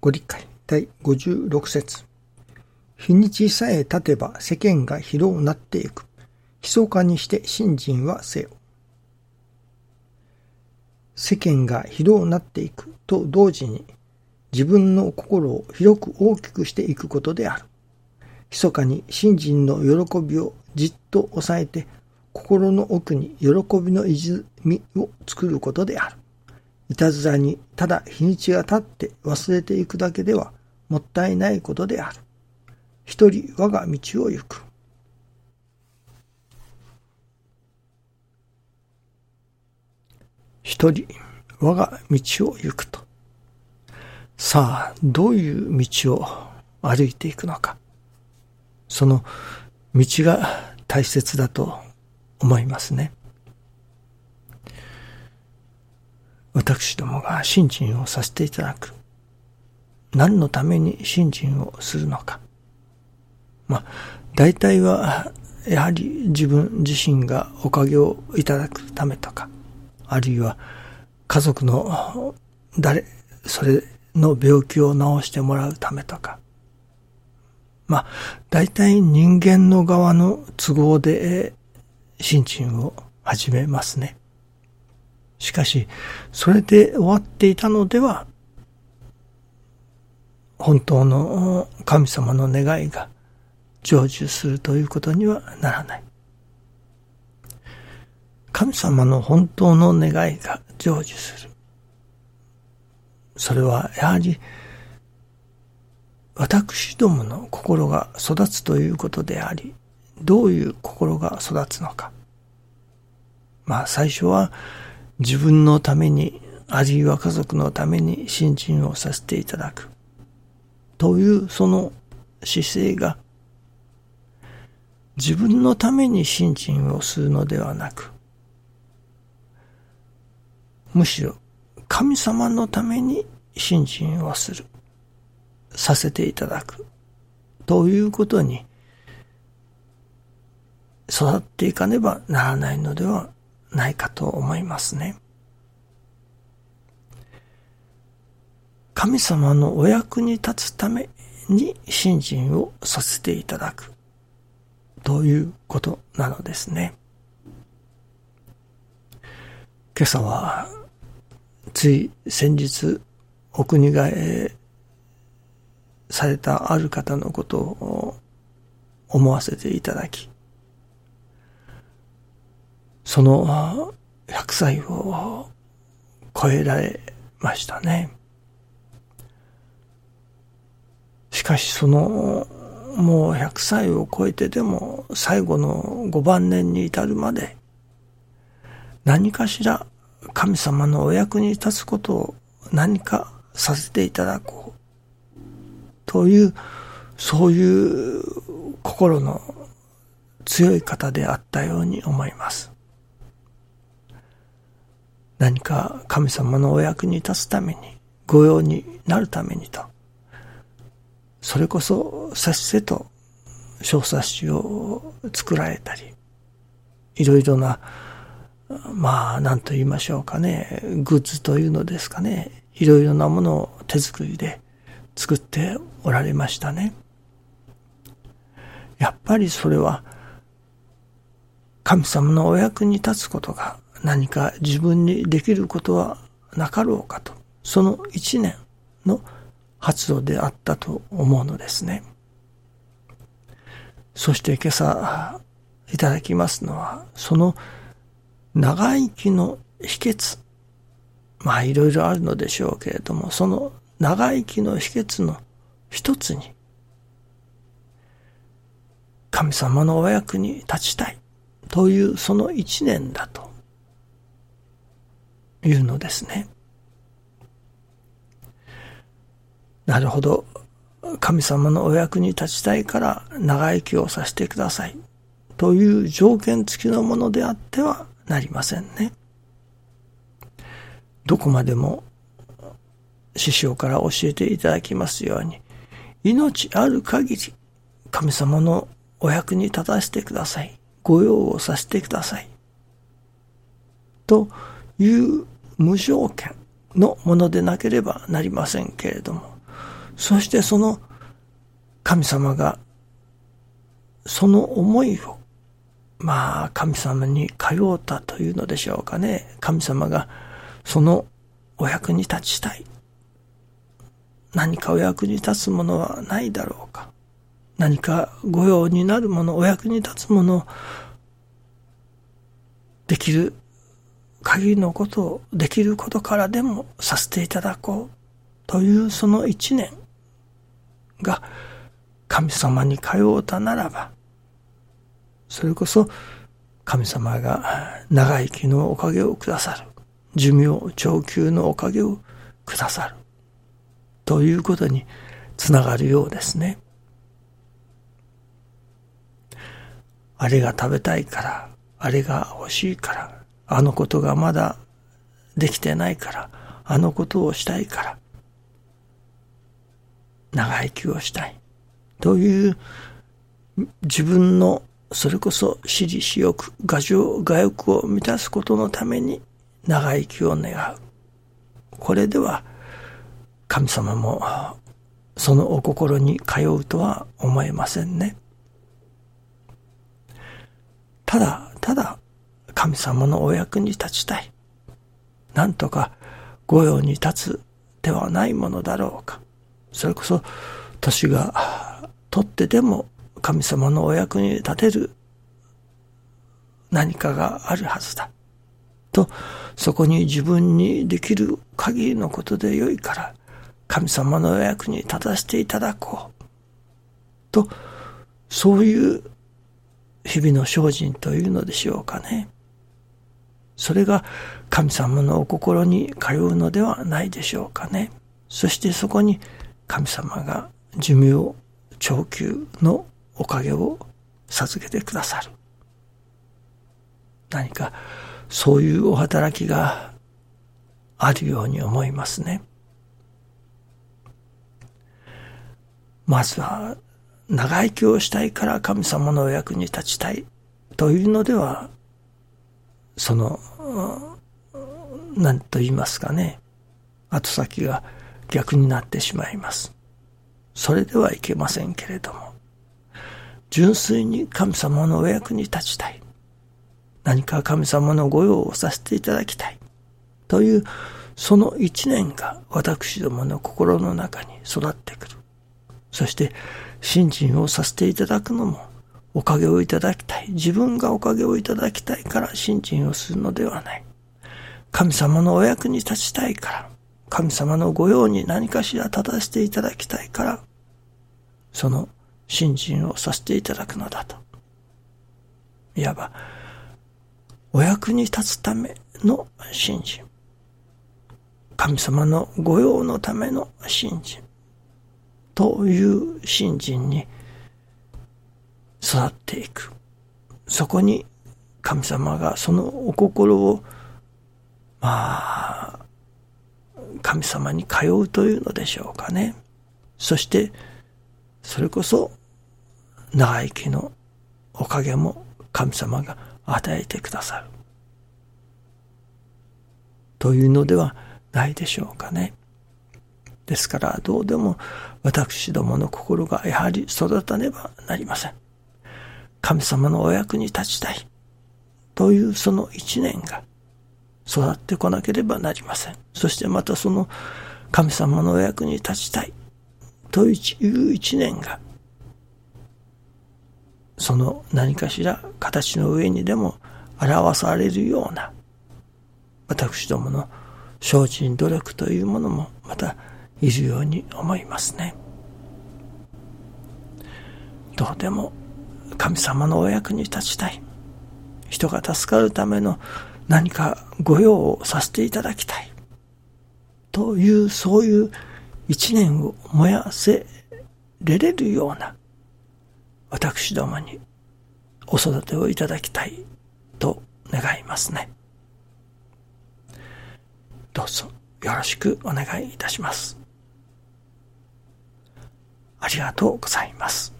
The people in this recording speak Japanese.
ご理解第56節日にちさえ経てば世間が広うなっていく。密かにして信心はせよ。世間が広うなっていくと同時に自分の心を広く大きくしていくことである。密かに信心の喜びをじっと抑えて心の奥に喜びの泉を作ることである。いたずらにただ日にちが経って忘れていくだけではもったいないことである。一人我が道を行く。一人我が道を行くと。さあ、どういう道を歩いていくのか。その道が大切だと思いますね。私どもが信心をさせていただく。何のために信心をするのか。まあ、大体は、やはり自分自身がおかげをいただくためとか、あるいは家族の誰、それの病気を治してもらうためとか、まあ、大体人間の側の都合で、心身を始めますね。しかし、それで終わっていたのでは、本当の神様の願いが成就するということにはならない。神様の本当の願いが成就する。それはやはり私どもの心が育つということであり、どういう心が育つのか。まあ最初は自分のために、あるいは家族のために信心をさせていただく。というその姿勢が、自分のために信心をするのではなく、むしろ神様のために信心をする、させていただく、ということに育っていかねばならないのではないかと思いますね。神様のお役に立つために信心をさせていただくということなのですね。今朝はつい先日お国替えされたある方のことを思わせていただき、その100歳を超えられましたね。しかしそのもう100歳を超えてでも最後の5晩年に至るまで何かしら神様のお役に立つことを何かさせていただこうというそういう心の強い方であったように思います。何か神様のお役に立つために、御用になるためにと、それこそさっせと小冊子を作られたり、いろいろな、まあ、何と言いましょうかね、グッズというのですかね、いろいろなものを手作りで作っておられましたね。やっぱりそれは、神様のお役に立つことが何か自分にできることはなかろうかと、その一年の発動であったと思うのですね。そして今朝いただきますのは、その長生きの秘訣。まあいろいろあるのでしょうけれども、その長生きの秘訣の一つに、神様のお役に立ちたいというその一年だというのですね。なるほど。神様のお役に立ちたいから長生きをさせてください。という条件付きのものであってはなりませんね。どこまでも師匠から教えていただきますように、命ある限り神様のお役に立たせてください。御用をさせてください。という無条件のものでなければなりませんけれども、そしてその神様が、その思いを、まあ、神様に通うたというのでしょうかね。神様が、そのお役に立ちたい。何かお役に立つものはないだろうか。何か御用になるもの、お役に立つもの、できる限りのことを、できることからでもさせていただこうというその一年が神様に通うたならば、それこそ神様が長生きのおかげをくださる。寿命、長久のおかげをくださる。ということにつながるようですね。あれが食べたいから、あれが欲しいから、あのことがまだできてないから、あのことをしたいから、長生きをしたい。という自分のそれこそ私利私欲、画情、画欲を満たすことのために長生きを願う。これでは神様もそのお心に通うとは思えませんね。ただ、ただ神様のお役に立ちたい。なんとか御用に立つではないものだろうか。それこそ年が取ってでも神様のお役に立てる何かがあるはずだ。と、そこに自分にできる限りのことでよいから、神様のお役に立たせていただこう。と、そういう日々の精進というのでしょうかね。それが神様のお心に通うのではないでしょうかね。そしてそこに神様が寿命、長久のおかげを授けてくださる。何かそういうお働きがあるように思いますね。まずは長生きをしたいから神様のお役に立ちたいというのでは、その、何と言いますかね、後先が逆になってしまいます。それではいけませんけれども、純粋に神様のお役に立ちたい。何か神様の御用をさせていただきたい。という、その一年が私どもの心の中に育ってくる。そして、信心をさせていただくのも、おかげをいただきたい。自分がおかげをいただきたいから信心をするのではない。神様のお役に立ちたいから、神様の御用に何かしら立たせていただきたいから、その信心をさせていただくのだと。いわば、お役に立つための信心。神様の御用のための信心。という信心に育っていく。そこに神様がそのお心を、まあ、神様に通うというのでしょうかね。そして、それこそ、長生きのおかげも神様が与えてくださる。というのではないでしょうかね。ですから、どうでも私どもの心がやはり育たねばなりません。神様のお役に立ちたい。というその一年が育ってこなければなりません。そしてまたその神様のお役に立ちたい。という一年がその何かしら形の上にでも表されるような私どもの精進努力というものもまたいるように思いますね。どうでも神様のお役に立ちたい。人が助かるための何か御用をさせていただきたい。という、そういう一年を燃やせれれるような私どもにお育てをいただきたいと願いますね。どうぞよろしくお願いいたします。ありがとうございます。